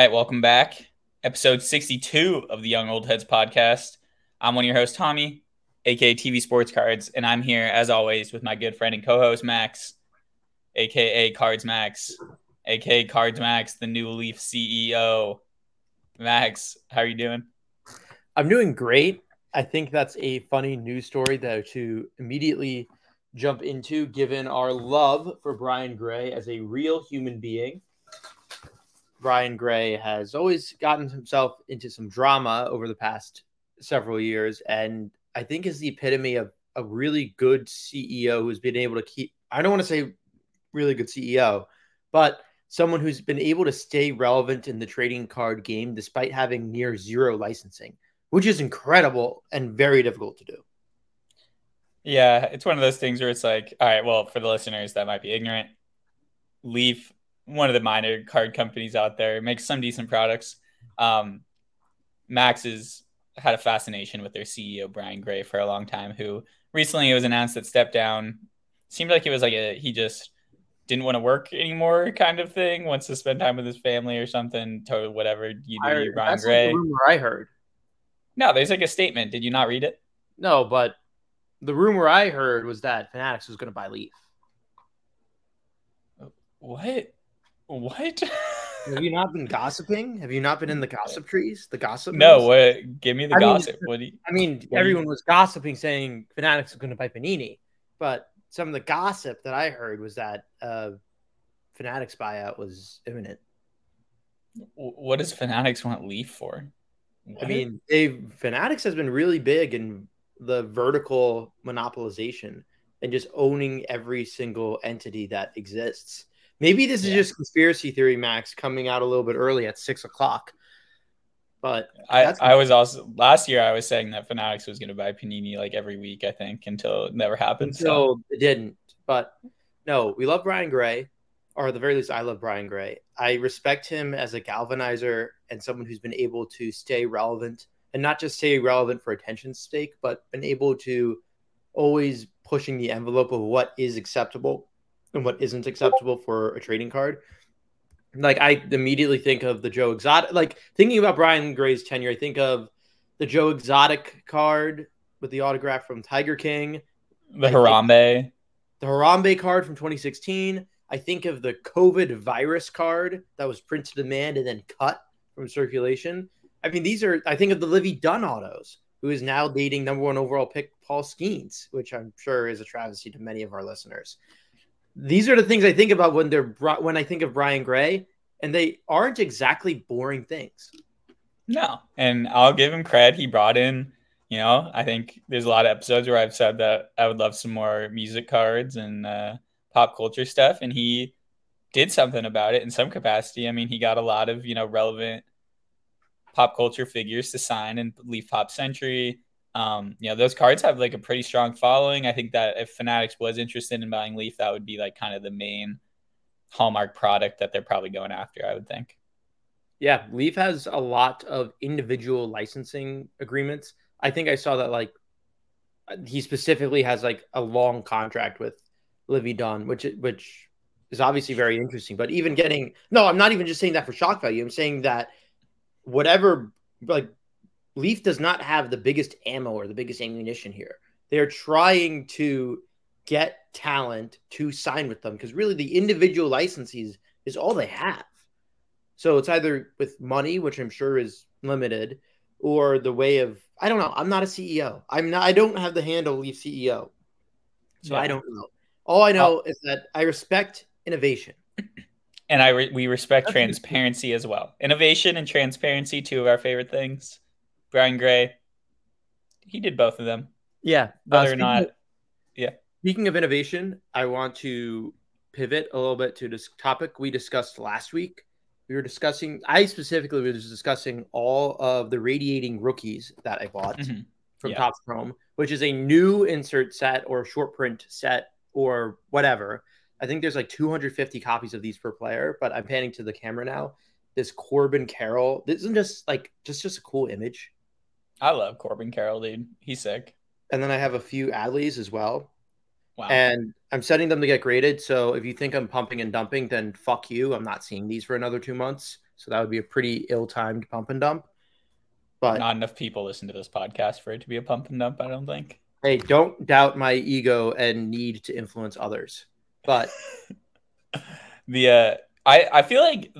right, welcome back. Episode 62 of the Young Old Heads podcast. I'm one of your hosts, Tommy, aka TV Sports Cards, and I'm here as always with my good friend and co-host Max, aka Cards Max, aka Cards Max, the new Leaf CEO. Max, how are you doing? I'm doing great. I think that's a funny news story though to immediately jump into given our love for Brian Gray as a real human being Brian Gray has always gotten himself into some drama over the past several years, and I think is the epitome of a really good CEO who's been able to keep. I don't want to say really good CEO, but someone who's been able to stay relevant in the trading card game despite having near zero licensing, which is incredible and very difficult to do. Yeah, it's one of those things where it's like, all right, well, for the listeners that might be ignorant, Leaf one of the minor card companies out there. makes some decent products. Um, Max has had a fascination with their CEO Brian Gray for a long time. Who recently it was announced that stepped down. Seemed like it was like a he just didn't want to work anymore kind of thing. Wants to spend time with his family or something. To whatever you do, I, Brian Gray. Like rumor I heard. No, there's like a statement. Did you not read it? No, but the rumor I heard was that Fanatics was going to buy Leaf. What? What? Have you not been gossiping? Have you not been in the gossip trees? The gossip? No, what? Give me the I gossip. Mean, what do you, I mean, everyone was gossiping, saying Fanatics are going to buy Panini, but some of the gossip that I heard was that uh, Fanatics buyout was imminent. What does Fanatics want Leaf for? What? I mean, they Fanatics has been really big in the vertical monopolization and just owning every single entity that exists. Maybe this yeah. is just conspiracy theory, Max, coming out a little bit early at six o'clock. But I, I was also last year I was saying that Fanatics was going to buy Panini like every week, I think, until it never happened. So so. it didn't. But no, we love Brian Gray, or at the very least, I love Brian Gray. I respect him as a galvanizer and someone who's been able to stay relevant and not just stay relevant for attention's sake, but been able to always pushing the envelope of what is acceptable and what isn't acceptable for a trading card. Like I immediately think of the Joe Exotic. Like thinking about Brian Gray's tenure, I think of the Joe Exotic card with the autograph from Tiger King, the Harambe, the Harambe card from 2016. I think of the COVID virus card that was printed demand and then cut from circulation. I mean, these are. I think of the Livvy Dunne autos, who is now dating number one overall pick Paul Skenes, which I'm sure is a travesty to many of our listeners these are the things I think about when they're brought when I think of Brian Gray, and they aren't exactly boring things. No, and I'll give him credit. He brought in, you know, I think there's a lot of episodes where I've said that I would love some more music cards and uh, pop culture stuff, and he did something about it in some capacity. I mean, he got a lot of you know relevant pop culture figures to sign and Leaf Pop Century. Um, you know, those cards have like a pretty strong following. I think that if Fanatics was interested in buying Leaf, that would be like kind of the main hallmark product that they're probably going after, I would think. Yeah, Leaf has a lot of individual licensing agreements. I think I saw that like he specifically has like a long contract with Livvy Dunne, which which is obviously very interesting. But even getting no, I'm not even just saying that for shock value. I'm saying that whatever like Leaf does not have the biggest ammo or the biggest ammunition here. They are trying to get talent to sign with them because really the individual licensees is all they have. So it's either with money, which I'm sure is limited, or the way of I don't know. I'm not a CEO. I'm not. I don't have the handle Leaf CEO, so yeah. I don't know. All I know oh. is that I respect innovation, and I re- we respect That's transparency as well. Innovation and transparency, two of our favorite things. Brian Gray, he did both of them. Yeah, whether uh, or not. Of, yeah. Speaking of innovation, I want to pivot a little bit to this topic we discussed last week. We were discussing. I specifically was discussing all of the radiating rookies that I bought mm-hmm. from yeah. Topps Chrome, which is a new insert set or short print set or whatever. I think there's like 250 copies of these per player, but I'm panning to the camera now. This Corbin Carroll, this isn't just like just just a cool image. I love Corbin Carroll, dude. He's sick. And then I have a few Adleys as well. Wow. And I'm setting them to get graded. So if you think I'm pumping and dumping, then fuck you. I'm not seeing these for another two months. So that would be a pretty ill-timed pump and dump. But not enough people listen to this podcast for it to be a pump and dump. I don't think. Hey, don't doubt my ego and need to influence others. But the uh, I I feel like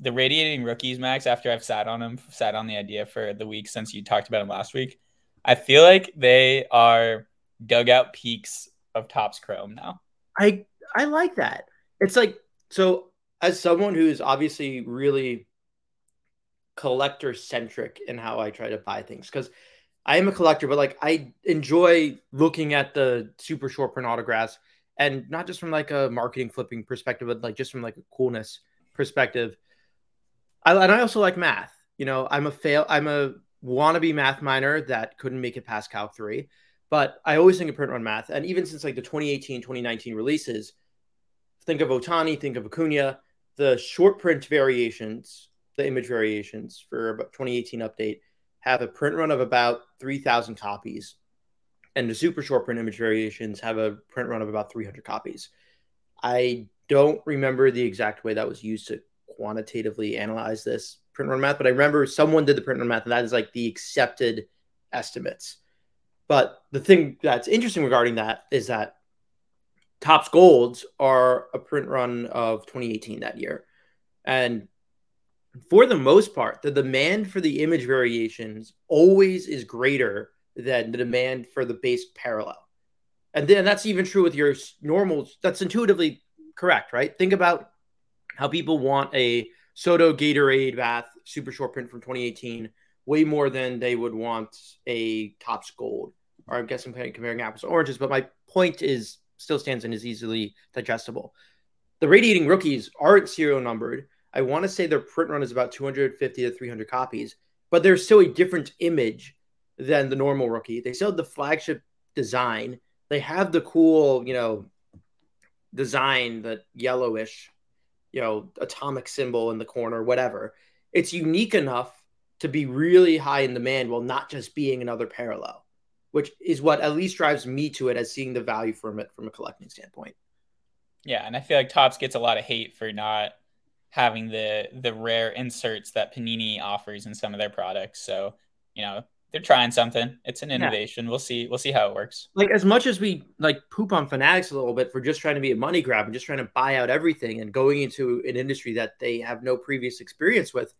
the radiating rookies, Max. After I've sat on them, sat on the idea for the week since you talked about them last week, I feel like they are dugout peaks of Topps Chrome now. I I like that. It's like so as someone who's obviously really collector centric in how I try to buy things because I am a collector, but like I enjoy looking at the super short print autographs and not just from like a marketing flipping perspective, but like just from like a coolness perspective. I, and I also like math. You know, I'm a fail. I'm a wannabe math minor that couldn't make it past Calc three, but I always think of print run math. And even since like the 2018, 2019 releases, think of Ohtani, think of Acuna, the short print variations the image variations for about 2018 update have a print run of about 3,000 copies, and the super short print image variations have a print run of about 300 copies. I don't remember the exact way that was used to quantitatively analyze this print run math, but I remember someone did the print run math, and that is like the accepted estimates. But the thing that's interesting regarding that is that Topps Golds are a print run of 2018 that year. And for the most part, the demand for the image variations always is greater than the demand for the base parallel. And then that's even true with your normal. That's intuitively correct, right? Think about how people want a Soto Gatorade bath super short print from 2018 way more than they would want a Topps Gold. Or I guess I'm comparing apples to oranges, but my point is still stands and is easily digestible. The radiating rookies aren't serial numbered I want to say their print run is about 250 to 300 copies, but they're still a different image than the normal rookie. They still have the flagship design. They have the cool, you know, design, the yellowish, you know, atomic symbol in the corner, whatever. It's unique enough to be really high in demand while not just being another parallel, which is what at least drives me to it as seeing the value from it from a collecting standpoint. Yeah, and I feel like Topps gets a lot of hate for not having the the rare inserts that Panini offers in some of their products. So, you know, they're trying something. It's an innovation. Yeah. We'll see. We'll see how it works. Like as much as we like poop on fanatics a little bit for just trying to be a money grab and just trying to buy out everything and going into an industry that they have no previous experience with,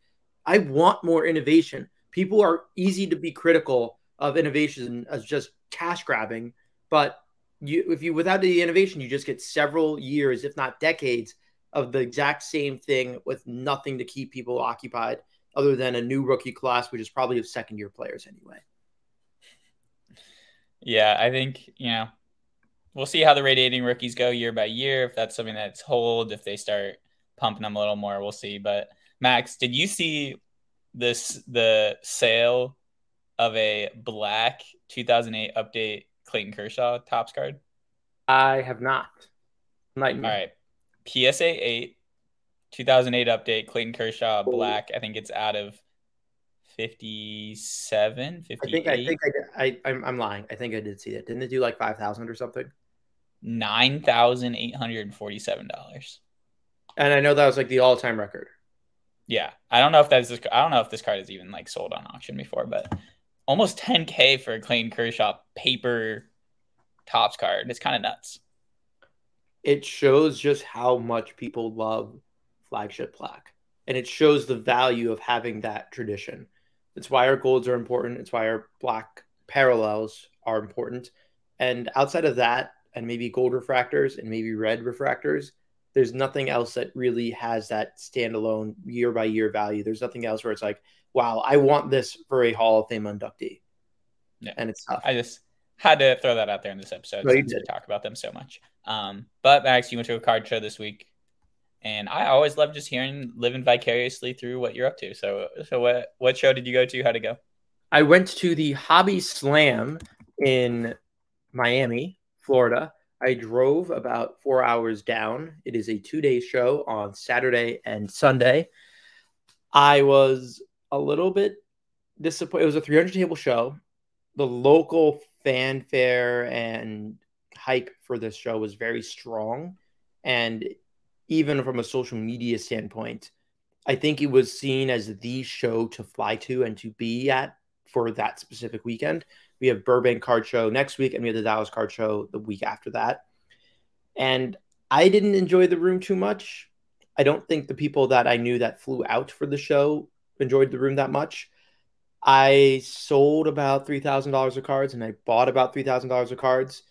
I want more innovation. People are easy to be critical of innovation as just cash grabbing, but you if you without the innovation, you just get several years, if not decades, of the exact same thing with nothing to keep people occupied other than a new rookie class, which is probably of second year players anyway. Yeah, I think, you know, we'll see how the radiating rookies go year by year. If that's something that's hold, if they start pumping them a little more, we'll see. But Max, did you see this the sale of a black 2008 update Clayton Kershaw Topps card? I have not. Nightmare. All right. PSA 8, 2008 update, Clayton Kershaw, black. I think it's out of 57, 58. I think I think I, I I'm, I'm lying. I think I did see that. Didn't it do like 5,000 or something? $9,847. And I know that was like the all-time record. Yeah. I don't know if that's this, I don't know if this card is even like sold on auction before, but almost 10k for a Clayton Kershaw paper Topps card. It's kind of nuts it shows just how much people love flagship plaque. And it shows the value of having that tradition. It's why our golds are important. It's why our black parallels are important. And outside of that and maybe gold refractors and maybe red refractors there's nothing else that really has that standalone year by year value. There's nothing else where it's like wow i want this for a hall of fame inductee. Yeah. and it's tough. I just had to throw that out there in this episode since we talk about them so much. Um, but Max, you went to a card show this week, and I always love just hearing living vicariously through what you're up to. So, so what what show did you go to? How to go? I went to the Hobby Slam in Miami, Florida. I drove about four hours down. It is a two day show on Saturday and Sunday. I was a little bit disappointed. It was a 300 table show. The local fanfare and hype for this show was very strong. And even from a social media standpoint, I think it was seen as the show to fly to and to be at for that specific weekend. We have Burbank Card Show next week, and we have the Dallas Card Show the week after that. And I didn't enjoy the room too much. I don't think the people that I knew that flew out for the show enjoyed the room that much. I sold about three thousand dollars of cards, and I bought about three thousand dollars of cards.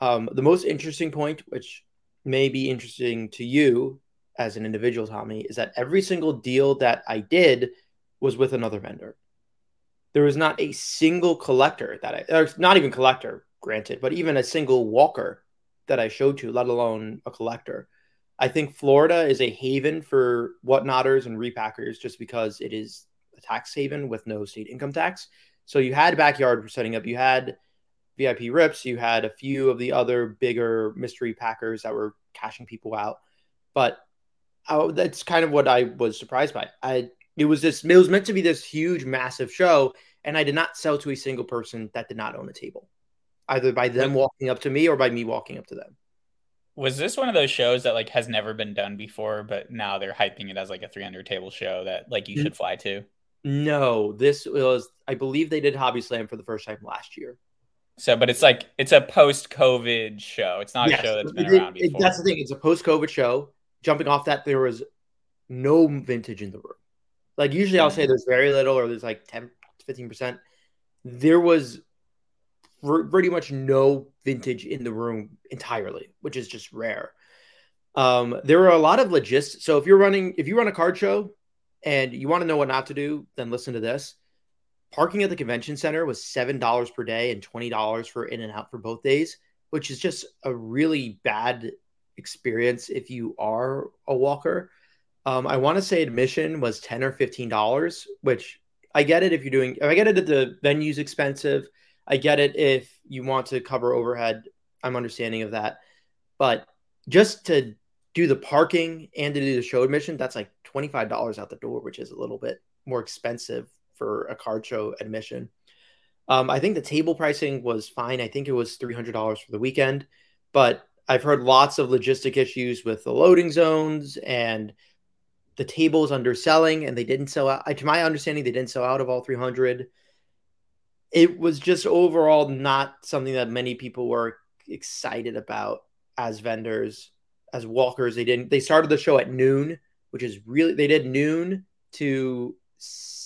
Um, the most interesting point, which may be interesting to you as an individual, Tommy, is that every single deal that I did was with another vendor. There was not a single collector that I, or not even collector, granted, but even a single walker that I showed to, let alone a collector. I think Florida is a haven for whatnotters and repackers just because it is a tax haven with no state income tax. So you had backyard setting up, you had VIP rips, you had a few of the other bigger mystery packers that were cashing people out. But I, that's kind of what I was surprised by. I it was this it was meant to be this huge, massive show, and I did not sell to a single person that did not own a table, either by them walking up to me or by me walking up to them. Was this one of those shows that like has never been done before, but now they're hyping it as like a 300 table show that like you should fly to? No, this was I believe they did Hobby Slam for the first time last year. So, but it's like it's a post-COVID show. It's not yes. a show that's been it, around before. It, that's the thing. It's a post-COVID show. Jumping off that, there was no vintage in the room. Like usually, I'll say mm. there's very little, or there's like 10, 15 percent. There was pretty much no vintage in the room entirely, which is just rare. Um, there are a lot of logistics. So if you're running, if you run a card show and you want to know what not to do, then listen to this parking at the convention center was seven dollars per day and twenty dollars for in and out for both days, which is just a really bad experience if you are a walker. Um, I want to say admission was ten or fifteen dollars, which I get it if you're doing. I get it if the venue's expensive. I get it if you want to cover overhead. I'm understanding of that, but just to do the parking and to do the show admission, that's like twenty five dollars out the door, which is a little bit more expensive for a card show admission. Um, I think the table pricing was fine. I think it was $300 for the weekend, but I've heard lots of logistic issues with the loading zones and the tables underselling, and they didn't sell out. To my understanding, they didn't sell out of all 300. It was just overall not something that many people were excited about as vendors, as walkers. They didn't. They started the show at noon, which is really they did noon to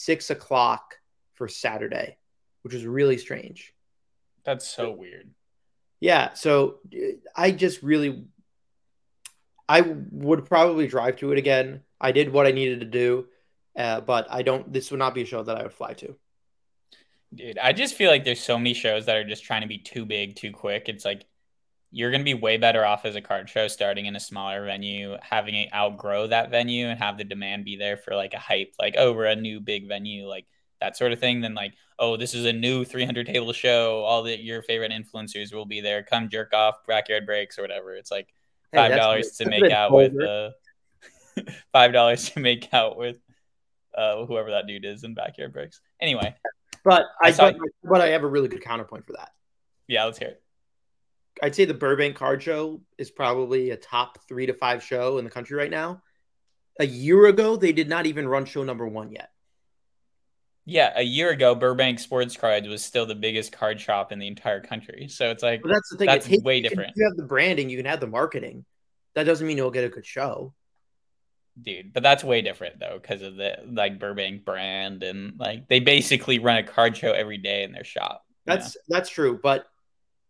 six o'clock for Saturday, which was really strange. That's so weird. Yeah. So I just really, I would probably drive to it again. I did what I needed to do, uh, but I don't, this would not be a show that I would fly to. Dude, I just feel like there's so many shows that are just trying to be too big, too quick. It's like you're going to be way better off as a card show starting in a smaller venue, having it outgrow that venue and have the demand be there for like a hype, like, oh, we're a new big venue, like that sort of thing. Then, like, oh, this is a new 300 table show. All the your favorite influencers will be there. Come jerk off, backyard breaks, or whatever. It's like $5 hey, to make out with, uh, $5 to make out with uh, whoever that dude is in backyard breaks. Anyway. But I, I saw, but, but I have a really good counterpoint for that. Yeah, let's hear it. I'd say the Burbank Card Show is probably a top three to five show in the country right now. A year ago, they did not even run show number one yet. Yeah, a year ago, Burbank Sports Cards was still the biggest card shop in the entire country. So it's like that's the thing. That's takes, way different. you have the branding, you can have the marketing. That doesn't mean you'll get a good show, dude. But that's way different though, because of the like Burbank brand and like they basically run a card show every day in their shop. That's know? that's true. But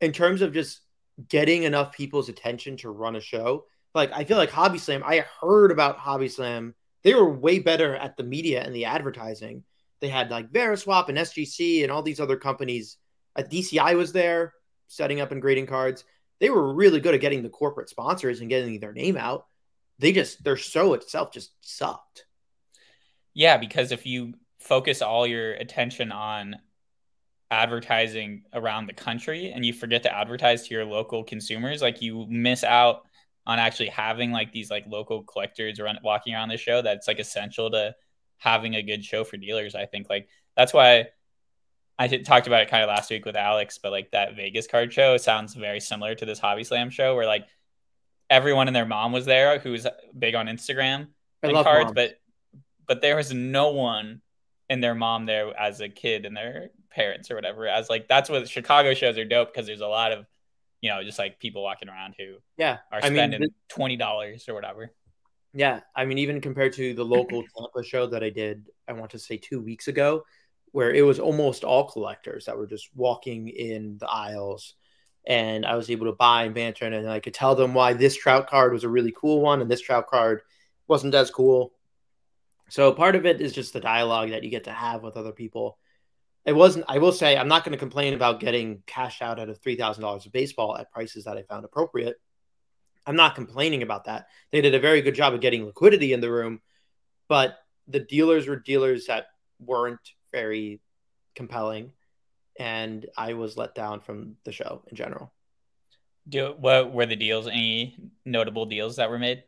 in terms of just getting enough people's attention to run a show. Like I feel like Hobby Slam, I heard about Hobby Slam. They were way better at the media and the advertising. They had like Veriswap and SGC and all these other companies. At uh, DCI was there setting up and grading cards. They were really good at getting the corporate sponsors and getting their name out. They just their show itself just sucked. Yeah, because if you focus all your attention on advertising around the country and you forget to advertise to your local consumers like you miss out on actually having like these like local collectors around walking around the show that's like essential to having a good show for dealers i think. Like that's why I talked about it kind of last week with Alex, but like that Vegas card show sounds very similar to this Hobby Slam show where like everyone and their mom was there who's big on Instagram and cards, but but there was no one and their mom there as a kid and their parents or whatever. As like that's what Chicago shows are dope because there's a lot of you know just like people walking around who yeah are I mean, spending twenty dollars or whatever. Yeah, I mean, even compared to the local Tampa show that I did, I want to say two weeks ago, where it was almost all collectors that were just walking in the aisles, and I was able to buy and banter, and I could tell them why this trout card was a really cool one, and this trout card wasn't as cool. So part of it is just the dialogue that you get to have with other people. It wasn't. I will say, I'm not going to complain about getting cash out out of three thousand dollars of baseball at prices that I found appropriate. I'm not complaining about that. They did a very good job of getting liquidity in the room, but the dealers were dealers that weren't very compelling, and I was let down from the show in general. Do what were the deals? Any notable deals that were made?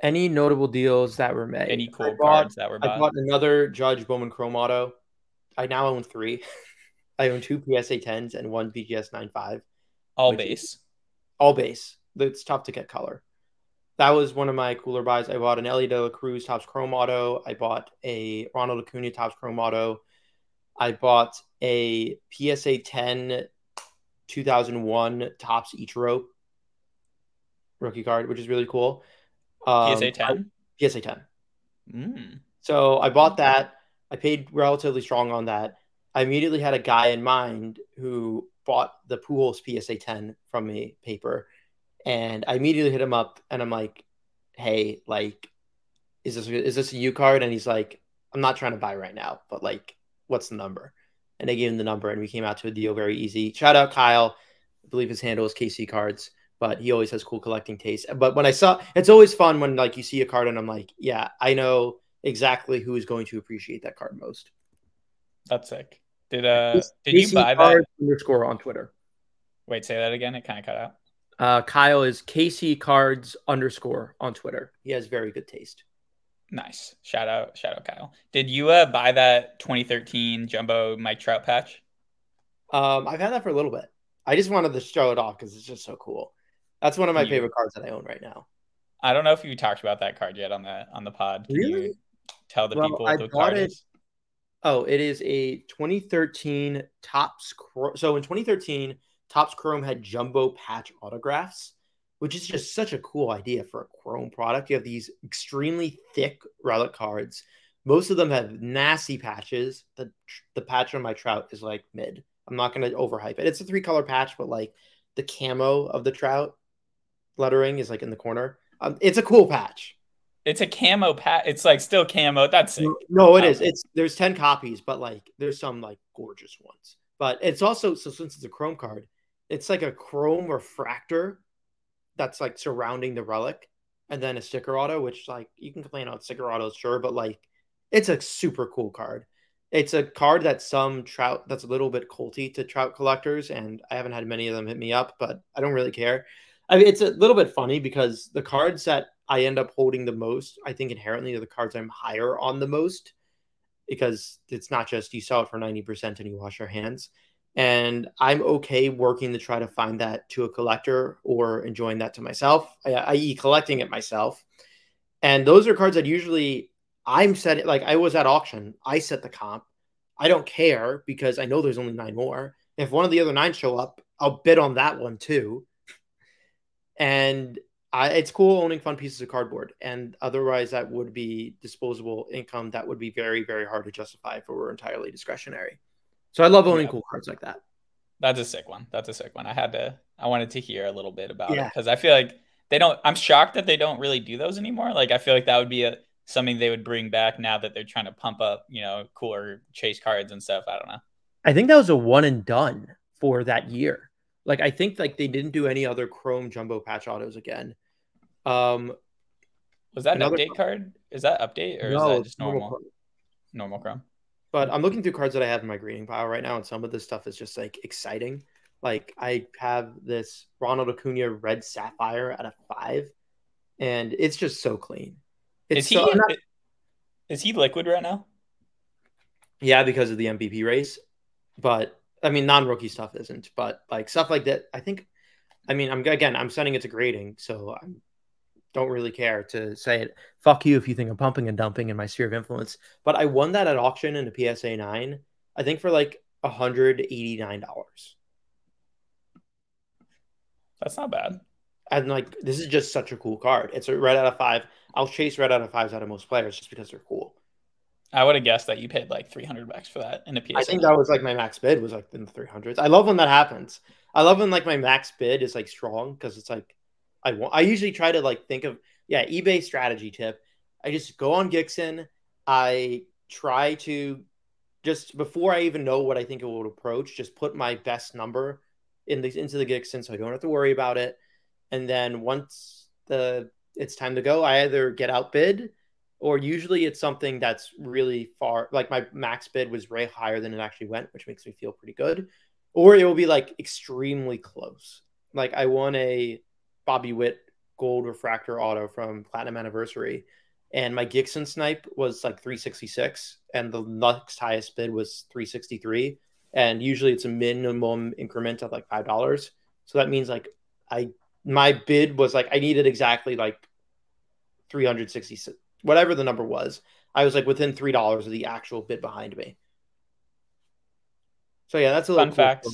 Any notable deals that were made? Any cool I bought, cards that were I bought? bought another Judge Bowman Chrome Auto. I now own three. I own two PSA 10s and one BGS 95. All base. all base. It's tough to get color. That was one of my cooler buys. I bought an Elly De La Cruz Topps Chrome Auto. I bought a Ronald Acuna Topps Chrome Auto. I bought a PSA 10 2001 Topps Ichiro rookie card, which is really cool. Um, PSA ten. PSA 10. Mm. So I bought that. I paid relatively strong on that. I immediately had a guy in mind who bought the Pujols PSA 10 from me paper, and I immediately hit him up and I'm like, "Hey, like, is this is this a U card?" And he's like, "I'm not trying to buy right now, but like, what's the number?" And I gave him the number, and we came out to a deal very easy. Shout out Kyle, I believe his handle is KC Cards, but he always has cool collecting taste. But when I saw, it's always fun when like you see a card and I'm like, "Yeah, I know." Exactly who is going to appreciate that card most. That's sick. Did uh did you buy that? Underscore on Twitter? Wait, say that again. It kind of cut out. Uh, Kyle is KC Cards underscore on Twitter. He has very good taste. Nice. Shout out, shout out, Kyle. Did you uh buy that 2013 jumbo Mike Trout patch? Um, I've had that for a little bit. I just wanted to show it off because it's just so cool. That's one of my You- favorite cards that I own right now. I don't know if you talked about that card yet on the on the pod. Can Really? you tell the Well, people I the card it- is? Oh, it is a 2013 Topps. Chrome. So in 2013, Topps Chrome had jumbo patch autographs, which is just such a cool idea for a Chrome product. You have these extremely thick relic cards. Most of them have nasty patches. The the patch on my trout is like mid. I'm not going to overhype it. It's a three color patch, but like the camo of the trout lettering is like in the corner. Um, it's a cool patch. It's a camo pat. It's like still camo. That's sick. No, it Oh. It's there's ten copies, but like there's some like gorgeous ones. But it's also so since it's a chrome card, it's like a chrome refractor that's like surrounding the relic, and then a sticker auto, which like you can complain on sticker autos, sure, but like it's a super cool card. It's a card that some trout that's a little bit culty to trout collectors, and I haven't had many of them hit me up, but I don't really care. I mean, it's a little bit funny because the cards that I end up holding the most, I think inherently are the cards I'm higher on the most because it's not just you sell it for 90% and you wash your hands. And I'm okay working to try to find that to a collector or enjoying that to myself, i.e., collecting it myself. And those are cards that usually I'm setting, like I was at auction, I set the comp. I don't care because I know there's only nine more. If one of the other nine show up, I'll bid on that one too. And I, it's cool owning fun pieces of cardboard, and otherwise that would be disposable income that would be very, very hard to justify if it were entirely discretionary. So I love owning Yeah. cool cards like that. That's a sick one. That's a sick one. I had to. I wanted to hear a little bit about it because I feel like they don't. I'm shocked that they don't really do those anymore. Like I feel like that would be a something they would bring back now that they're trying to pump up, you know, cooler chase cards and stuff. I don't know. I think that was a one and done for that year. Like I think like they didn't do any other Chrome jumbo patch autos again. Um, Was that an update card? Is that update or is that just normal Chrome. normal Chrome? But I'm looking through cards that I have in my greeting pile right now, and some of this stuff is just like exciting. Like I have this Ronald Acuna Red Sapphire at a five, and it's just so clean. It's Is he so, not- is he liquid right now? yeah, because of the MVP race. But I mean, non-rookie stuff isn't. But like stuff like that, I think. I mean, I'm again, I'm sending it to grading, so I'm don't really care to say it. Fuck you if you think I'm pumping and dumping in my sphere of influence. But I won that at auction in a PSA 9, I think for like $189. That's not bad. And like, this is just such a cool card. It's a red out of five. I'll chase red out of fives out of most players just because they're cool. I would have guessed that you paid like 300 bucks for that in a PSA. I think that was like my max bid was like in the 300s. I love when that happens. I love when like my max bid is like strong because it's like I want. I usually try to like think of yeah eBay strategy tip. I just go on Gixen. I try to just before I even know what I think it will approach, just put my best number in the into the Gixen so I don't have to worry about it. And then once the it's time to go, I either get outbid or usually it's something that's really far like my max bid was way higher than it actually went, which makes me feel pretty good. Or it will be like extremely close. Like I won a Bobby Witt gold refractor auto from Platinum Anniversary. And my Gixen snipe was like 366, and the next highest bid was 363. And usually it's a minimum increment of like five dollars. So that means like I my bid was like I needed exactly like 366, whatever the number was. I was like within three dollars of the actual bid behind me. So yeah, that's a fun cool fact.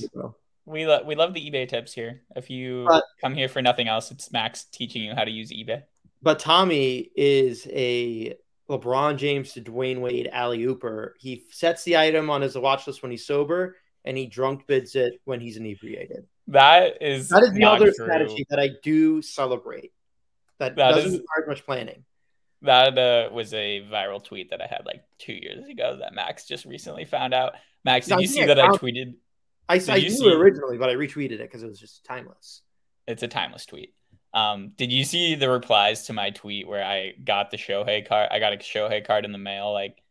We lo- we love the eBay tips here. If you but, come here for nothing else, it's Max teaching you how to use eBay. But Tommy is a LeBron James to Dwyane Wade alley ooper. He sets the item on his watch list when he's sober, and he drunk bids it when he's inebriated. That is that is the other true. strategy that I do celebrate. That, that doesn't is, require much planning. That uh, was a viral tweet that I had like two years ago that Max just recently found out. Max, did you see that I tweeted? I, I knew see... originally, but I retweeted it because it was just timeless. It's a timeless tweet. Um, did you see the replies to my tweet where I got the Shohei card? I got a Shohei card in the mail like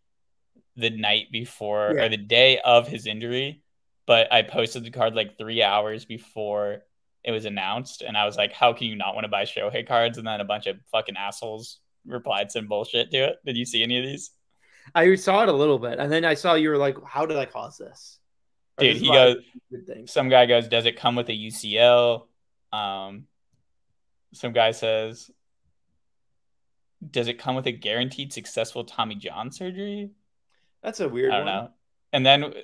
the night before yeah. or the day of his injury, but I posted the card like three hours before it was announced, and I was like, "How can you not want to buy Shohei cards?" And then a bunch of fucking assholes replied some bullshit to it. Did you see any of these? I saw it a little bit, and then I saw you were like, "How did I cause this?" Dude, he goes. Some guy goes, "Does it come with a UCL?" Um, some guy says, "Does it come with a guaranteed successful Tommy John surgery?" That's a weird. I don't one. know. And then,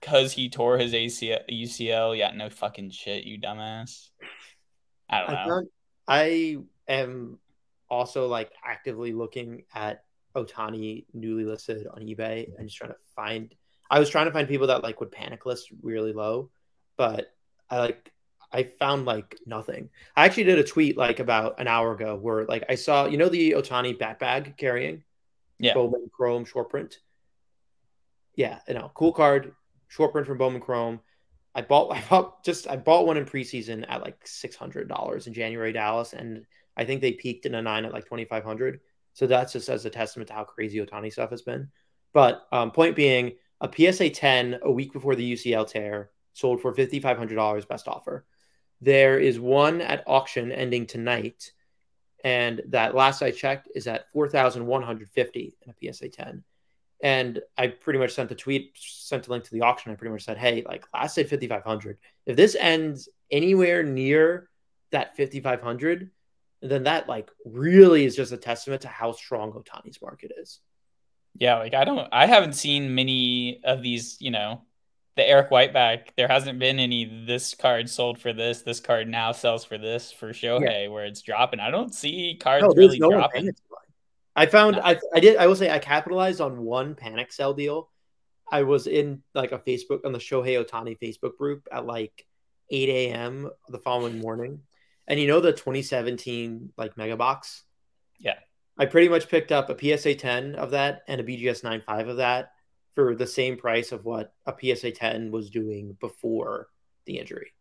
because he tore his ACL, UCL, yeah, no fucking shit, you dumbass. I don't know. I am also like actively looking at Ohtani newly listed on eBay and just trying to find I was trying to find people that like would panic list really low, but I like I found like nothing. I actually did a tweet like about an hour ago where like I saw you know the Ohtani bat bag carrying, yeah, Bowman Chrome short print. Yeah, you know, cool card, short print from Bowman Chrome. I bought I bought just I bought one in preseason at like six hundred dollars in January Dallas, and I think they peaked in a nine at like twenty five hundred. So that's just as a testament to how crazy Ohtani stuff has been. But um, point being, a PSA 10 a week before the UCL tear sold for $5,500 best offer. There is one at auction ending tonight, and that last I checked is at 4,150 in a PSA 10. And I pretty much sent a tweet, sent a link to the auction. I pretty much said, hey, like last said 5,500. If this ends anywhere near that 5,500, then that like really is just a testament to how strong Ohtani's market is. Yeah, like I don't, I haven't seen many of these. You know, the Eric Whiteback. There hasn't been any. This card sold for this. This card now sells for this for Shohei, yeah. where it's dropping. I don't see cards no, really no dropping. I found no. I I did I will say I capitalized on one panic sell deal. I was in like a Facebook on the Shohei Ohtani Facebook group at like 8 a.m. the following morning. And you know the 2017 like mega box? Yeah. I pretty much picked up a PSA 10 of that and a BGS 9.5 of that for the same price of what a PSA 10 was doing before the injury.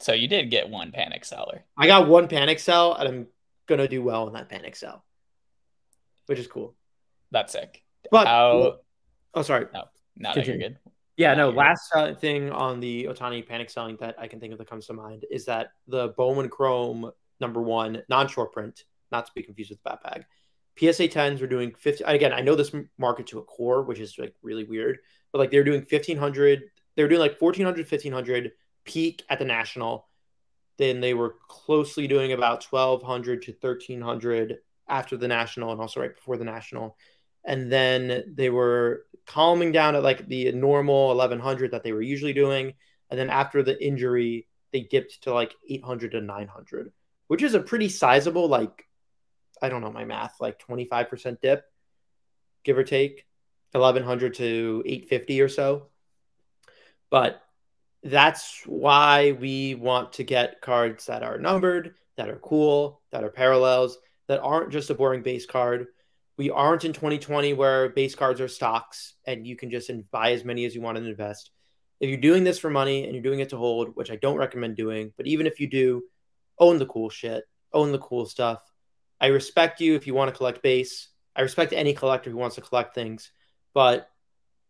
So you did get one panic seller. I got one panic sell, and I'm gonna do well in that panic sell, which is cool. That's sick. But How... oh, sorry. No, no, no you're good. Yeah, no. Last uh, thing on the Ohtani panic selling that I can think of that comes to mind is that the Bowman Chrome number one non short print, not to be confused with the Bat Bag, PSA 10s were doing 50. Again, I know this market to a core, which is like really weird, but like they're doing 1500. They were doing like 1400, 1500 peak at the national. Then they were closely doing about 1200 to 1300 after the national and also right before the national. And then they were calming down at like the normal 1100 that they were usually doing. And then after the injury, they dipped to like 800 to 900, which is a pretty sizable, like, I don't know my math, like 25% dip, give or take 1100 to 850 or so. But that's why we want to get cards that are numbered, that are cool, that are parallels, that aren't just a boring base card. We aren't in 2020 where base cards are stocks and you can just buy as many as you want to invest. If you're doing this for money and you're doing it to hold, which I don't recommend doing, but even if you do, own the cool shit, own the cool stuff. I respect you if you want to collect base. I respect any collector who wants to collect things, but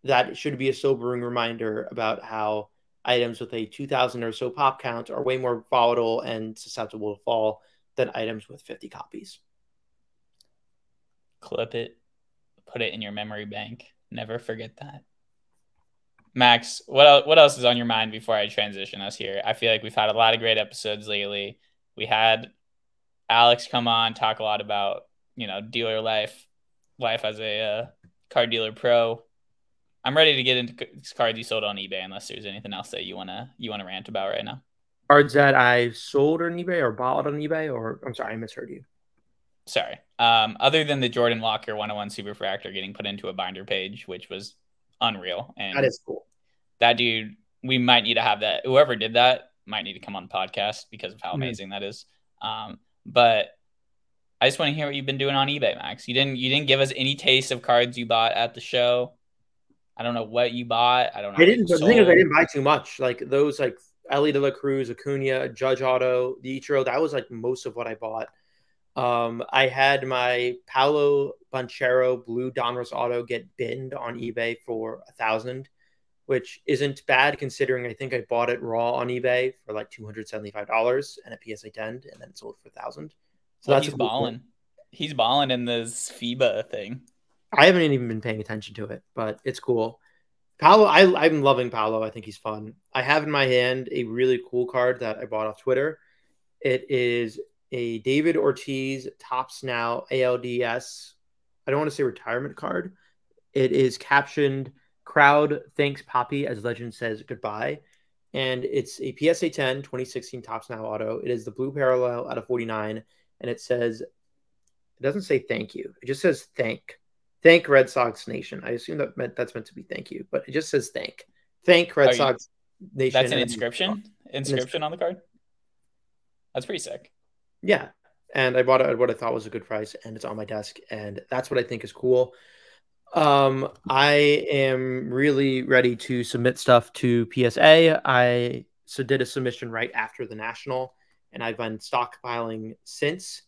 that should be a sobering reminder about how items with a 2000 or so pop count are way more volatile and susceptible to fall than items with 50 copies. Clip it, put it in your memory bank. Never forget that. Max, what what else is on your mind before I transition us here? I feel like we've had a lot of great episodes lately. We had Alex come on talk a lot about you know dealer life, life as a uh, car dealer pro. I'm ready to get into cards you sold on eBay. Unless there's anything else that you wanna you wanna rant about right now. Cards that I sold on eBay or bought on eBay, or I'm sorry, I misheard you. Sorry. Um, other than the Jordan Walker 101 Superfractor getting put into a binder page, which was unreal, and that is cool. That dude, we might need to have that. Whoever did that might need to come on the podcast because of how mm-hmm. amazing that is. Um, but I just want to hear what you've been doing on eBay, Max. You didn't you didn't give us any taste of cards you bought at the show. I don't know what you bought. I don't know. I didn't. The thing is, I didn't buy too much. Like those, like Elly De La Cruz, Acuna, Judge Auto, the Ichiro. That was like most of what I bought. Um, I had my Paolo Banchero Blue Donruss Auto get binned on eBay for a thousand, which isn't bad considering I think I bought it raw on eBay for like two hundred seventy five dollars and a PSA ten, and then sold for a thousand. So well, that's he's balling. He's balling in this FIBA thing. I haven't even been paying attention to it, but it's cool. Paolo, I, I'm loving Paolo. I think he's fun. I have in my hand a really cool card that I bought off Twitter. It is a David Ortiz Topps Now ALDS. I don't want to say retirement card. It is captioned "Crowd thanks Papi as Legend says goodbye," and it's a PSA 10 2016 Topps Now auto. It is the blue parallel out of 49, and it says it doesn't say thank you. It just says thank thank Red Sox Nation. I assume that meant that's meant to be thank you, but it just says thank. Thank Red Sox Nation. That's an inscription? Inscription on the card? That's pretty sick. Yeah. And I bought it at what I thought was a good price and it's on my desk. And that's what I think is cool. Um, I am really ready to submit stuff to PSA. I so did a submission right after the national, and I've been stockpiling since.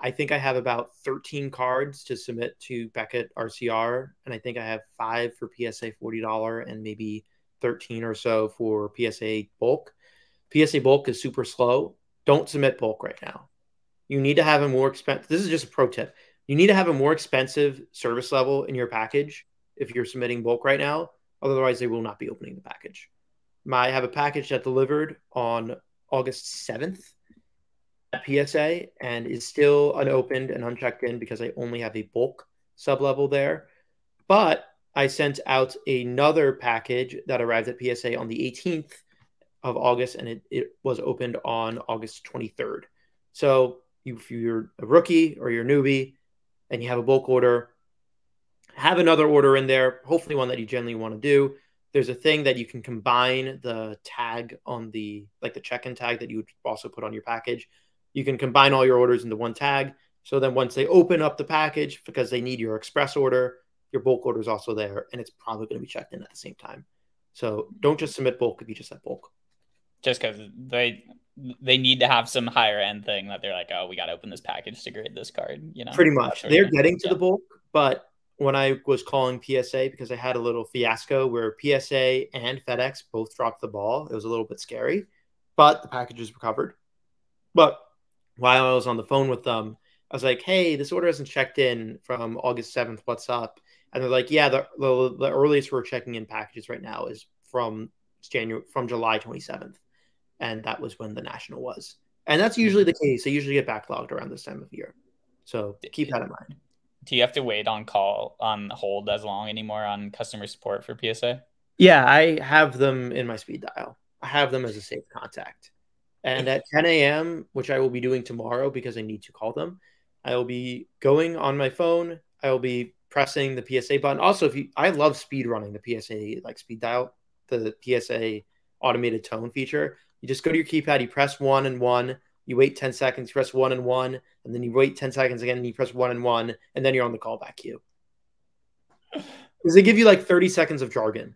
I think I have about 13 cards to submit to Beckett RCR, and I think I have five for PSA $40 and maybe 13 or so for PSA bulk. PSA bulk is super slow. Don't submit bulk right now. You need to have a more expensive. This is just a pro tip. You need to have a more expensive service level in your package if you're submitting bulk right now. Otherwise, they will not be opening the package. I have a package that delivered on August 7th at PSA and is still unopened and unchecked in because I only have a bulk sublevel there. But I sent out another package that arrived at PSA on the 18th of August and it, it was opened on August 23rd. So if you're a rookie or you're a newbie and you have a bulk order, have another order in there, hopefully one that you generally want to do. There's a thing that you can combine the tag on the like the check-in tag that you would also put on your package you can combine all your orders into one tag. So then once they open up the package because they need your express order, your bulk order is also there and it's probably going to be checked in at the same time. So don't just submit bulk if you just have bulk. Just because they they need to have some higher end thing that they're like, oh, we got to open this package to grade this card. You know, pretty much. They're getting to yeah. the bulk, but when I was calling PSA because I had a little fiasco where PSA and FedEx both dropped the ball. It was a little bit scary, but the packages were covered. But while I was on the phone with them, I was like, "Hey, this order hasn't checked in from August seventh. What's up?" And they're like, "Yeah, the, the, the earliest we're checking in packages right now is from January from July twenty seventh, and that was when the national was." And that's usually the case. They usually get backlogged around this time of year. So keep that in mind. Do you have to wait on call on hold as long anymore on customer support for PSA? Yeah, I have them in my speed dial. I have them as a safe contact. And at 10 a.m., which I will be doing tomorrow because I need to call them, I will be going on my phone. I will be pressing the PSA button. Also, if you, I love speed running the PSA like speed dial, the PSA automated tone feature. You just go to your keypad, you press one and one, you wait 10 seconds, you press one and one, and then you wait 10 seconds again, and you press one and one, and then you're on the callback queue. Because they give you like 30 seconds of jargon.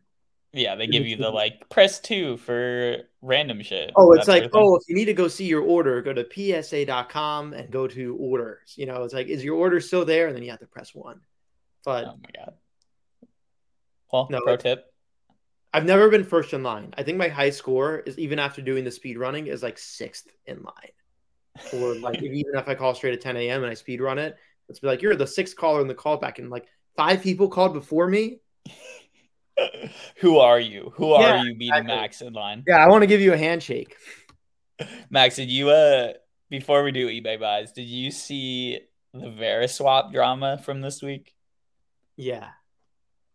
Yeah, they give you the like press two for random shit. Oh, it's like, oh, if you need to go see your order, go to psa.com and go to orders. You know, it's like, is your order still there? And then you have to press one. But oh my god. Well, no, pro tip. I've never been first in line. I think my high score is even after doing the speed running is like sixth in line. Or like even if I call straight at 10 a.m. and I speed run it, it's be like you're the sixth caller in the callback, and like five people called before me. Who are you? Who yeah, are you beating exactly. Max in line? Yeah, I want to give you a handshake. Max, did you uh before we do eBay buys, did you see the Veriswap drama from this week? Yeah.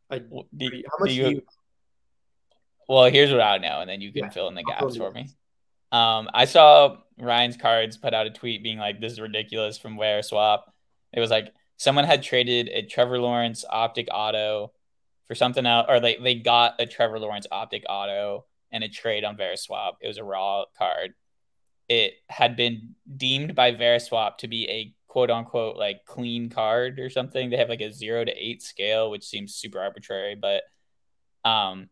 I, do, how much do you, you, Well, here's what I know, and then you can yeah, fill in the gaps for me. Um, I saw Ryan's cards put out a tweet being like, "This is ridiculous" from Veriswap. It was like someone had traded a Trevor Lawrence optic auto for something else, or they they got a Trevor Lawrence optic auto and a trade on Veriswap. It was a raw card. It had been deemed by Veriswap to be a quote unquote like clean card or something. They have like a zero to eight scale, which seems super arbitrary, but um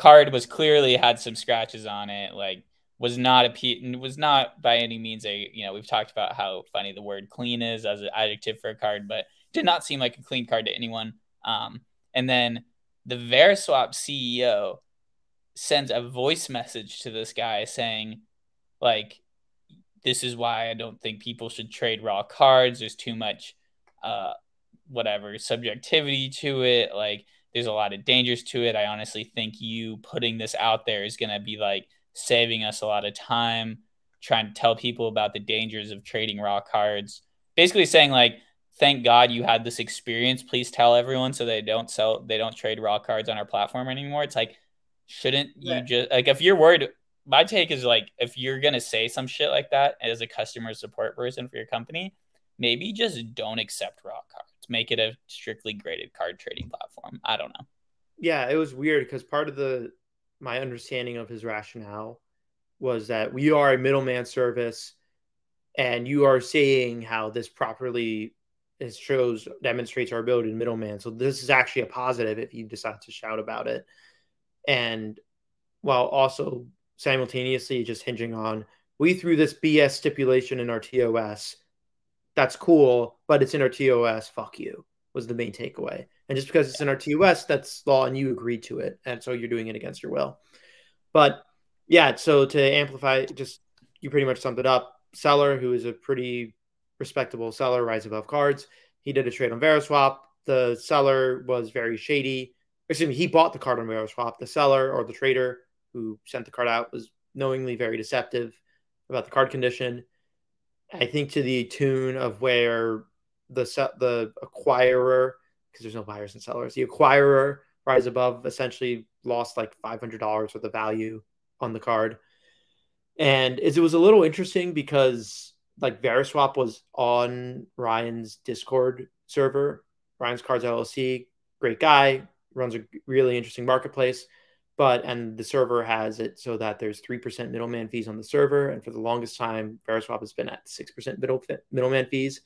card was clearly had some scratches on it, like was not a was not by any means a you know, we've talked about how funny the word clean is as an adjective for a card, but did not seem like a clean card to anyone. Um and then the Veriswap CEO sends a voice message to this guy saying like this is why I don't think people should trade raw cards. There's too much, uh, whatever subjectivity to it. Like there's a lot of dangers to it. I honestly think you putting this out there is going to be like saving us a lot of time trying to tell people about the dangers of trading raw cards. Basically saying like, thank God you had this experience. Please tell everyone so they don't sell, they don't trade raw cards on our platform anymore. It's like, shouldn't you just like if you're worried my take is like if you're gonna say some shit like that as a customer support person for your company, maybe just don't accept raw cards. Make it a strictly graded card trading platform. I don't know. Yeah, it was weird because part of the my understanding of his rationale was that we are a middleman service and you are saying how this properly it shows demonstrates our ability to middleman. So this is actually a positive if you decide to shout about it. And while also simultaneously just hinging on we threw this BS stipulation in our TOS. That's cool, but it's in our TOS. Fuck you was the main takeaway. And just because it's in our TOS, that's law and you agreed to it. And so you're doing it against your will. But yeah, so to amplify, just you pretty much summed it up. Seller, who is a pretty respectable seller, rise above cards. He did a trade on Veriswap. The seller was very shady. Excuse me, he bought the card on Veriswap. The seller or the trader who sent the card out was knowingly very deceptive about the card condition. I think to the tune of where the the acquirer, because there's no buyers and sellers, the acquirer rise above essentially lost like five hundred dollars worth of value on the card, and it was a little interesting because like Veriswap was on Ryan's Discord server, Ryan's Cards LLC, great guy, runs a really interesting marketplace but and the server has it so that there's 3% middleman fees on the server and for the longest time Veriswap has been at 6% middle middleman fees.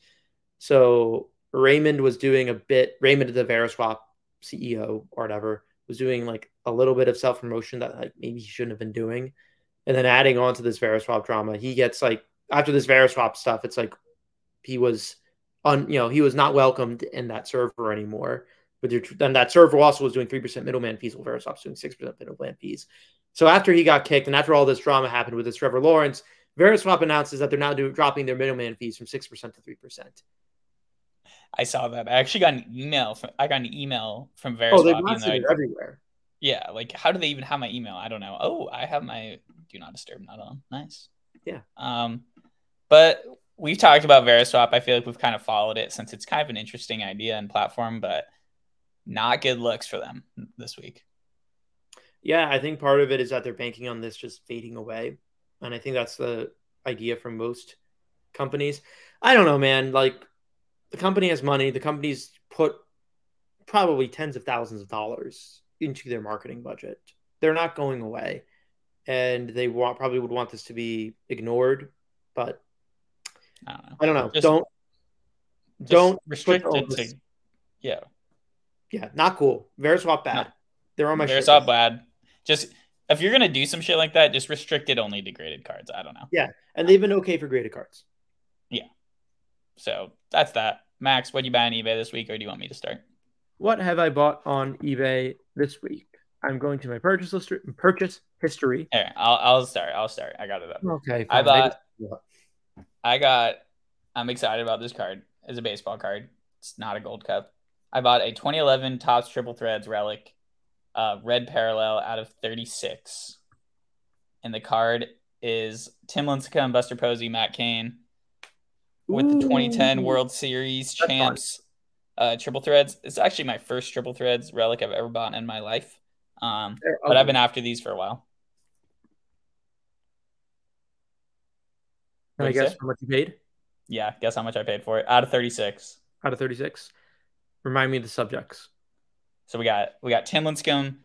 So Raymond was doing a bit Raymond the Veriswap CEO or whatever was doing like a little bit of self promotion that like maybe he shouldn't have been doing. And then adding on to this Veriswap drama he gets like after this Veriswap stuff it's like he was on you know he was not welcomed in that server anymore with your then that server also was doing three percent middleman fees, while Veriswap's doing six percent middleman fees. So after he got kicked, and after all this drama happened with this Trevor Lawrence, Veriswap announces that they're now doing dropping their middleman fees from six percent to three percent. I saw that. I actually got an email from I got an email from Veriswap. Oh, they've it everywhere. Yeah, like how do they even have my email? I don't know. Oh, I have my do not disturb not on. Nice. Yeah. Um, But we've talked about Veriswap. I feel like we've kind of followed it since it's kind of an interesting idea and platform, but not good looks for them this week. Yeah, I think part of it is that they're banking on this just fading away. And I think that's the idea for most companies. I don't know, man. Like the company has money, the company's put probably tens of thousands of dollars into their marketing budget. They're not going away. And they want probably would want this to be ignored, but I don't know. I don't know. Just, don't just don't restrict it to yeah. Yeah, not cool. Veriswap bad. No. They're on my Veriswap bad. Just if you're gonna do some shit like that, just restrict it only to graded cards. I don't know. Yeah, and they've been okay for graded cards. Yeah. So that's that. Max, what you buy on eBay this week, or do you want me to start? What have I bought on eBay this week? I'm going to my purchase list, purchase history. Here, I'll, I'll start. I'll start. I got it up. Okay. Fine. I bought. I got. I'm excited about this card. It's a baseball card. It's not a gold cup. I bought a 2011 Topps Triple Threads relic, uh, red parallel out of 36, and the card is Tim Lincecum, Buster Posey, Matt Cain, with Ooh. the 2010 World Series That's champs uh, triple threads. It's actually my first triple threads relic I've ever bought in my life. Um, but I've been after these for a while. Can I guess say? how much you paid? Yeah, guess how much I paid for it. Out of 36. Out of 36. Remind me of the subjects. So we got we got Tim Lincecum,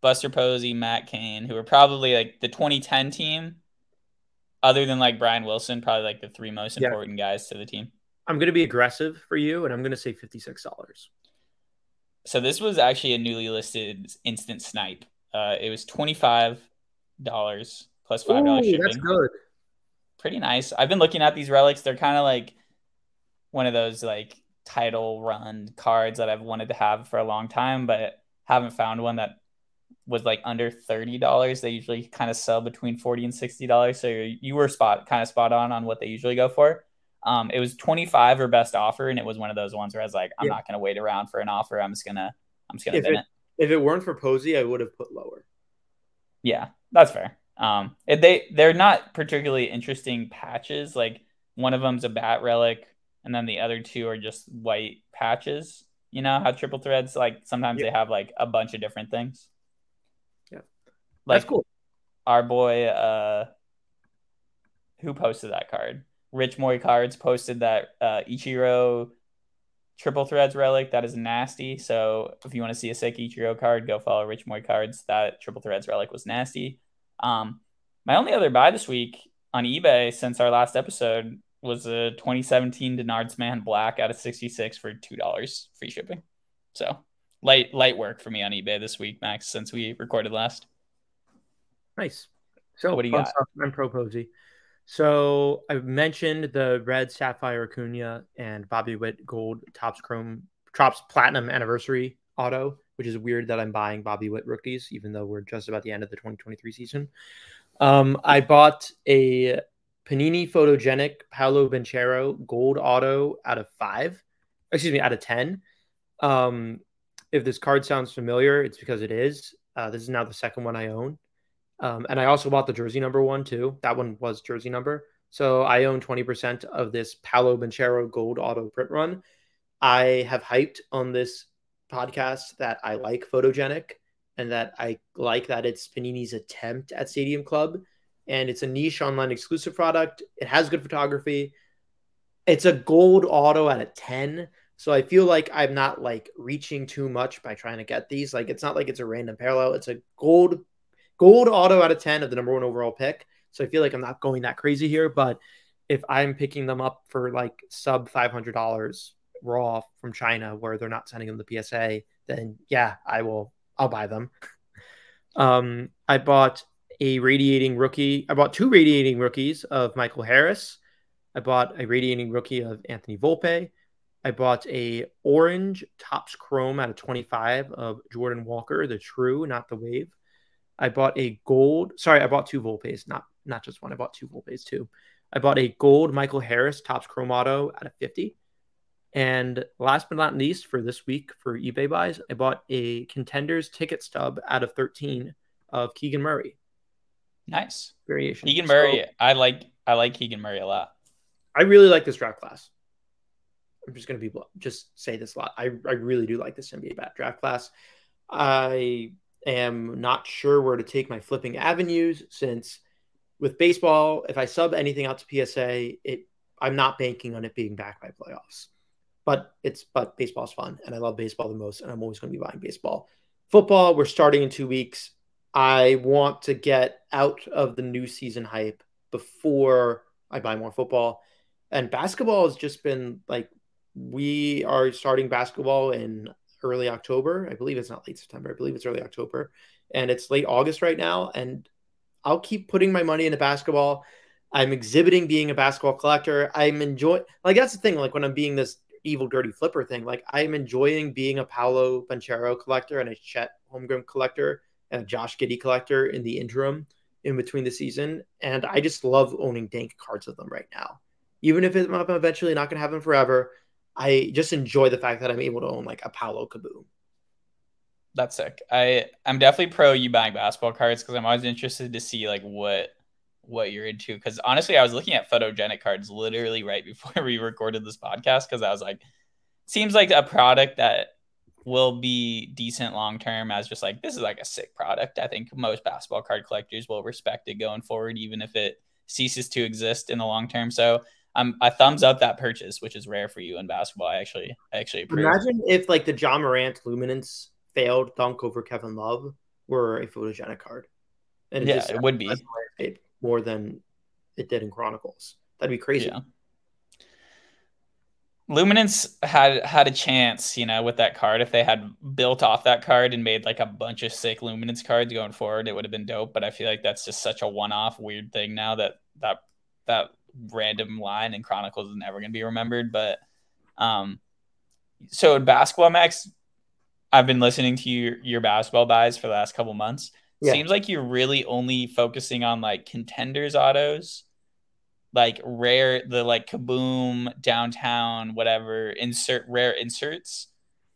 Buster Posey, Matt Cain, who are probably like the 2010 team, other than like Brian Wilson, probably like the three most yeah. important guys to the team. I'm going to be aggressive for you, and I'm going to say $56. So this was actually a newly listed instant snipe. Uh, it was $25 plus $5 shipping. That's good. Pretty nice. I've been looking at these relics. They're kind of like one of those like title run cards that I've wanted to have for a long time, but haven't found one that was like under thirty dollars. They usually kind of sell between forty and sixty dollars. So you were spot kind of spot on on what they usually go for. Um, it was 25 or best offer, and it was one of those ones where I was like, I'm yeah. not gonna wait around for an offer. I'm just gonna I'm just gonna if it, it, If it weren't for Posey, I would have put lower. Yeah, that's fair. Um, they they're not particularly interesting patches. Like one of them's a bat relic, and then the other two are just white patches. You know how triple threads like sometimes yeah. they have like a bunch of different things. Yeah, like, that's cool. Our boy, uh, who posted that card? Rich Moy Cards posted that uh, Ichiro triple threads relic. That is nasty. So if you want to see a sick Ichiro card, go follow Rich Moy Cards. That triple threads relic was nasty. Um, my only other buy this week on eBay since our last episode was a 2017 Denard's Man Black out of 66 for two dollars free shipping. So light light work for me on eBay this week, Max, since we recorded last. Nice. So what do you got? Stuff. I'm pro Posey. So I mentioned the red sapphire Acuna and Bobby Witt gold Topps Chrome Topps Platinum anniversary auto, which is weird that I'm buying Bobby Witt rookies, even though we're just about the end of the 2023 season. Um, I bought a Panini Photogenic Paolo Banchero gold auto out of five, excuse me, out of 10. Um, if this card sounds familiar, it's because it is. Uh, this is now the second one I own. Um, and I also bought the jersey number one too. That one was jersey number. So I own 20% of this Paolo Banchero gold auto print run. I have hyped on this podcast that I like photogenic and that I like that it's Panini's attempt at Stadium Club. And it's a niche online exclusive product. It has good photography. It's a gold auto at a 10. So I feel like I'm not like reaching too much by trying to get these. Like it's not like it's a random parallel. It's a gold gold auto out of 10 of the number one overall pick. So I feel like I'm not going that crazy here, but if I'm picking them up for like sub $500 raw from China where they're not sending them the PSA, then yeah, I will, I'll buy them. Um, I bought a radiating rookie. I bought two radiating rookies of Michael Harris. I bought a radiating rookie of Anthony Volpe. I bought a orange Topps Chrome out of 25 of Jordan Walker, the true, not the wave. I bought a gold. Sorry, I bought two Volpes, not not just one. I bought two Volpes too. I bought a gold Michael Harris Topps Chrome Auto out of 50. And last but not least, for this week for eBay buys, I bought a contenders ticket stub out of 13 of Keegan Murray. Nice variation. Keegan Murray, so, I like I like Keegan Murray a lot. I really like this draft class. I'm just going to be just say this a lot. I, I really do like this NBA bat draft class. I am not sure where to take my flipping avenues since with baseball, if I sub anything out to PSA, it I'm not banking on it being back by playoffs. But it's but baseball's fun and I love baseball the most and I'm always going to be buying baseball. Football, we're starting in 2 weeks. I want to get out of the new season hype before I buy more football. And basketball has just been like we are starting basketball in early October. I believe it's not late September. I believe it's early October. And it's late August right now. And I'll keep putting my money into basketball. I'm exhibiting being a basketball collector. I'm enjoying like that's the thing. Like when I'm being this evil, dirty flipper thing, like I'm enjoying being a Paolo Banchero collector and a Chet Holmgren collector and Josh Giddey collector in the interim in between the season. And I just love owning dank cards of them right now. Even if I'm eventually not going to have them forever, I just enjoy the fact that I'm able to own like a Paolo Kaboom. That's sick. I I'm definitely pro you buying basketball cards because I'm always interested to see like what what you're into. Because honestly, I was looking at photogenic cards literally right before we recorded this podcast because I was like, seems like a product that will be decent long term as just like this is like a sick product. I think most basketball card collectors will respect it going forward, even if it ceases to exist in the long term. So um, I'm I thumbs up that purchase, which is rare for you in basketball. I actually I actually approve. Imagine if like the Ja Morant Luminance failed dunk over Kevin Love were a photogenic card. And it yeah, it would be more than it did in Chronicles. That'd be crazy. Yeah. Luminance had had a chance, you know, with that card. If they had built off that card and made like a bunch of sick Luminance cards going forward, it would have been dope. But I feel like that's just such a one-off weird thing now that that that random line in Chronicles is never gonna be remembered. But um, so in Basketball Max, I've been listening to your your basketball buys for the last couple months. Yeah. Seems like you're really only focusing on like contenders autos, like rare the like kaboom downtown whatever insert rare inserts,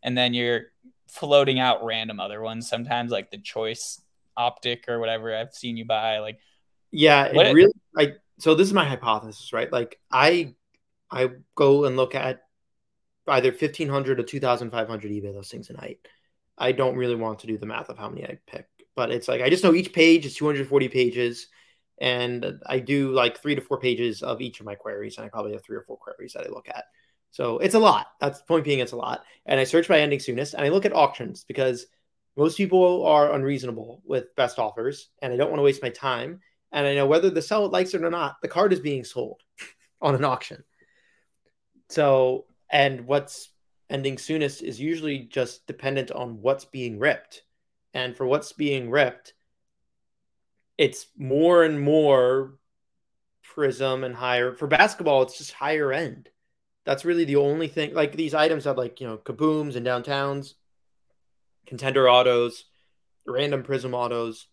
and then you're floating out random other ones sometimes like the choice optic or whatever I've seen you buy like yeah it really I so this is my hypothesis right? Like I I go and look at either 1500 to 2500 eBay those things a night. I don't really want to do the math of how many I pick, but it's like I just know each page is 240 pages and I do like 3 to 4 pages of each of my queries and I probably have 3 or 4 queries that I look at. So it's a lot. That's the point being it's a lot. And I search by ending soonest and I look at auctions because most people are unreasonable with best offers and I don't want to waste my time and I know whether the seller likes it or not, the card is being sold on an auction. So and what's ending soonest is usually just dependent on what's being ripped. And for what's being ripped, it's more and more prism and higher. For basketball, it's just higher end. That's really the only thing. Like these items have like, you know, kabooms and downtowns, contender autos, random prism autos.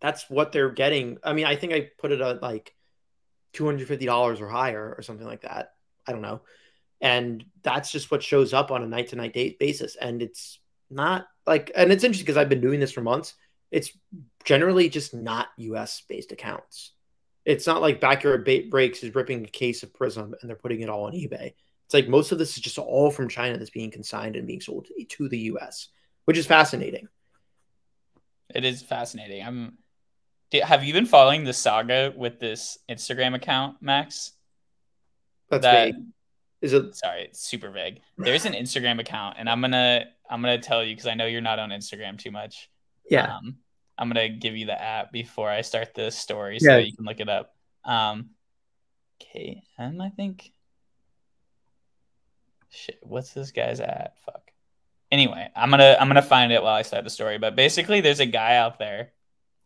That's what they're getting. I mean, I think I put it at like $250 or higher or something like that. I don't know and that's just what shows up on a night to night basis and it's not like and it's interesting because i've been doing this for months it's generally just not us based accounts it's not like backyard breaks is ripping a case of prism and they're putting it all on ebay it's like most of this is just all from china that's being consigned and being sold to the us which is fascinating it is fascinating i'm have you been following the saga with this instagram account max that's that vague. Is it? Sorry, it's super vague. There's an Instagram account, and I'm gonna I'm gonna tell you because I know you're not on Instagram too much. Yeah. Um, I'm gonna give you the app before I start the story so yeah. you can look it up. Um, KM, I think. Shit, what's this guy's at? Fuck. Anyway, I'm gonna I'm gonna find it while I start the story. But basically, there's a guy out there,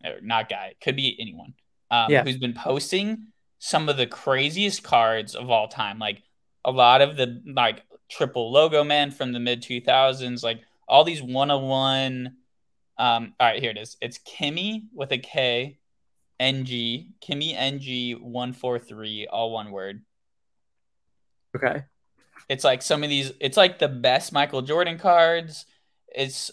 or not guy, could be anyone, um, yeah. who's been posting some of the craziest cards of all time, like a lot of the like triple logo man from the mid 2000s, like all these one on one. Um, all right, here it is. It's Kimmy with a K, NG, Kimmy NG 143, all one word. Okay. It's like some of these, it's like the best Michael Jordan cards. It's,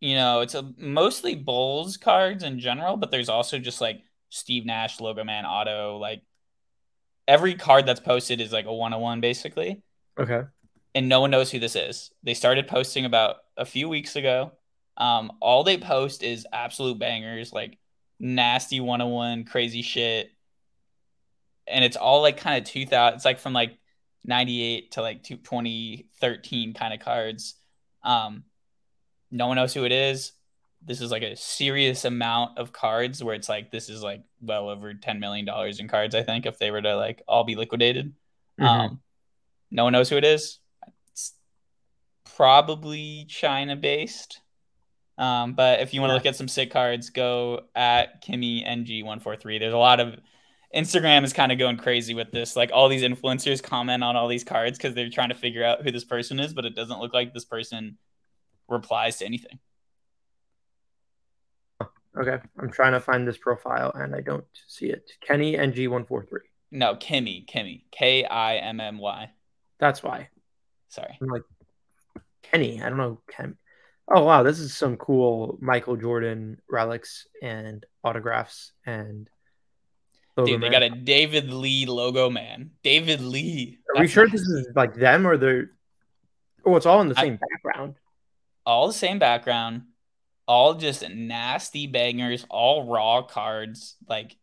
you know, it's a mostly Bulls cards in general, but there's also just like Steve Nash, Logo Man Auto, like every card that's posted is like a one on one basically. Okay. And no one knows who this is. They started posting about a few weeks ago. Um, all they post is absolute bangers, like nasty one on one, crazy shit. And it's all like kind of 2000, it's like from like 98 to like 2013 kind of cards. Um, no one knows who it is. This is like a serious amount of cards where it's like this is like well over 10 million dollars in cards. I think if they were to like all be liquidated, mm-hmm. um, no one knows who it is. It's probably China based. Um, but if you want to look at some sick cards, go at Kimmy NG143. There's a lot of Instagram is kind of going crazy with this. Like all these influencers comment on all these cards because they're trying to figure out who this person is, but it doesn't look like this person replies to anything. Okay, I'm trying to find this profile and I don't see it. Kenny NG143. No, Kimmy, Kimmy, K I M M Y. That's why. Sorry. I'm like Kenny. I don't know Ken. Oh wow, this is some cool Michael Jordan relics and autographs and. Dude, they man. got a David Lee logo, man. David Lee. Are we sure this is like them or they're? Oh, it's all in the same I, background. All the same background, all just nasty bangers, all raw cards. Like,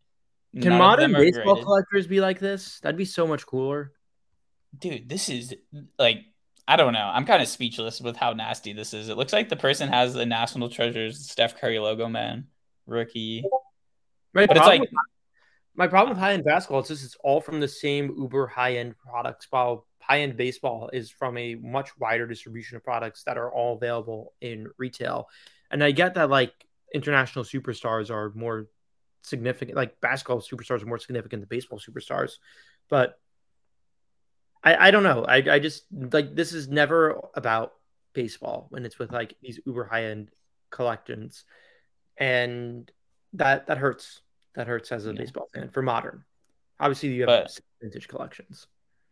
can modern baseball graded. collectors be like this? That'd be so much cooler. Dude, this is like I don't know. I'm kind of speechless with how nasty this is. It looks like the person has the National Treasures Steph Curry logo, man. Rookie. My but it's like my problem with high end basketball is this is all from the same uber high end products, while high end baseball is from a much wider distribution of products that are all available in retail. And I get that like international superstars are more significant, like basketball superstars are more significant than baseball superstars, but I, I don't know. I, I just like this is never about baseball when it's with like these uber high end collections, and that that hurts. That hurts as a yeah. baseball fan for modern. Obviously, you have but, vintage collections.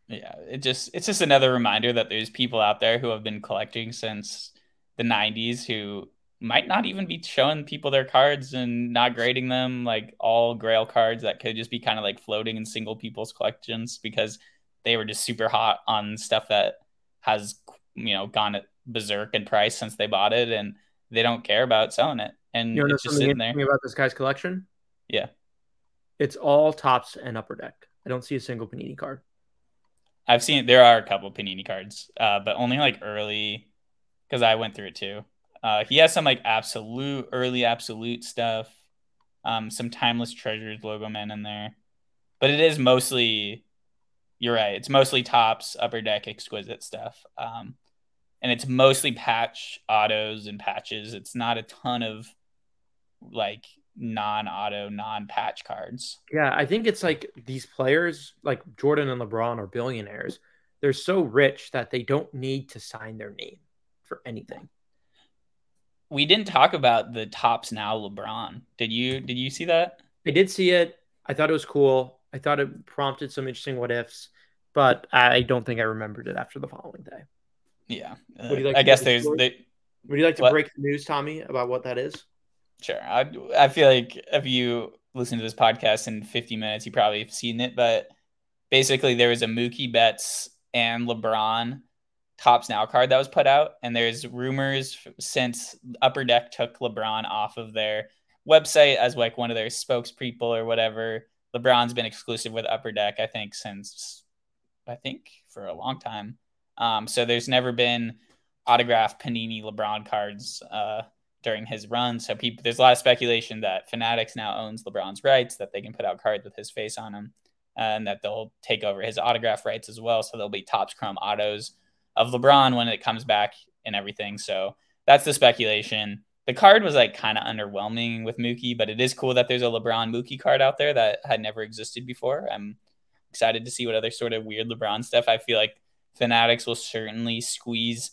Yeah, it just it's just another reminder that there's people out there who have been collecting since the 90s who might not even be showing people their cards and not grading them like all grail cards that could just be kind of like floating in single people's collections because they were just super hot on stuff that has you know gone berserk in price since they bought it, and they don't care about selling it, and you know it's just sitting there. About this guy's collection, yeah, it's all Topps and upper deck. I don't see a single Panini card. I've seen there are a couple Panini cards, uh, but only like early because I went through it too. Uh, he has some like absolute early absolute stuff, um, some timeless treasures logo man in there, but it is mostly you're right. It's mostly Topps, upper deck, exquisite stuff. Um, and it's mostly patch autos and patches. It's not a ton of like non-auto, non-patch cards. Yeah, I think it's like these players, like Jordan and LeBron, are billionaires. They're so rich that they don't need to sign their name for anything. We didn't talk about the Topps now LeBron. Did you? Did you see that? I did see it. I thought it was cool. I thought it prompted some interesting what ifs, but I don't think I remembered it after the following day. Yeah, uh, like I guess there's. They, Would you like to what? break the news, Tommy, about what that is? Sure. I I feel like if you listen to this podcast in 50 minutes, you probably have seen it. But basically, there was a Mookie Betts and LeBron Topps Now card that was put out, and there's rumors since Upper Deck took LeBron off of their website as like one of their spokespeople or whatever LeBron's been exclusive with Upper Deck, I think, since I think for a long time. Um, so there's never been autographed Panini LeBron cards uh, during his run. So people, there's a lot of speculation that Fanatics now owns LeBron's rights, that they can put out cards with his face on them, and that they'll take over his autograph rights as well. So there'll be Topps Chrome autos of LeBron when it comes back and everything. So that's the speculation the card was like kind of underwhelming with Mookie, but it is cool that there's a LeBron Mookie card out there that had never existed before. I'm excited to see what other sort of weird LeBron stuff. I feel like Fanatics will certainly squeeze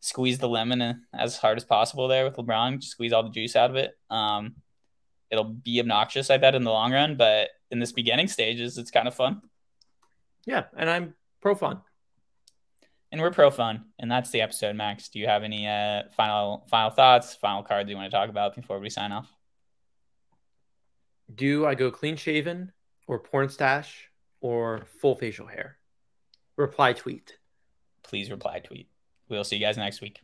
squeeze the lemon as hard as possible there with LeBron, Just squeeze all the juice out of it. Um, it'll be obnoxious, I bet, in the long run, but in this beginning stages, it's kind of fun. Yeah, and I'm pro fun and we're pro fun, and that's the episode. Max, do you have any uh, final final thoughts, final cards you want to talk about before we sign off? Do I go clean shaven or porn stash or full facial hair? Reply tweet. Please reply tweet. We'll see you guys next week.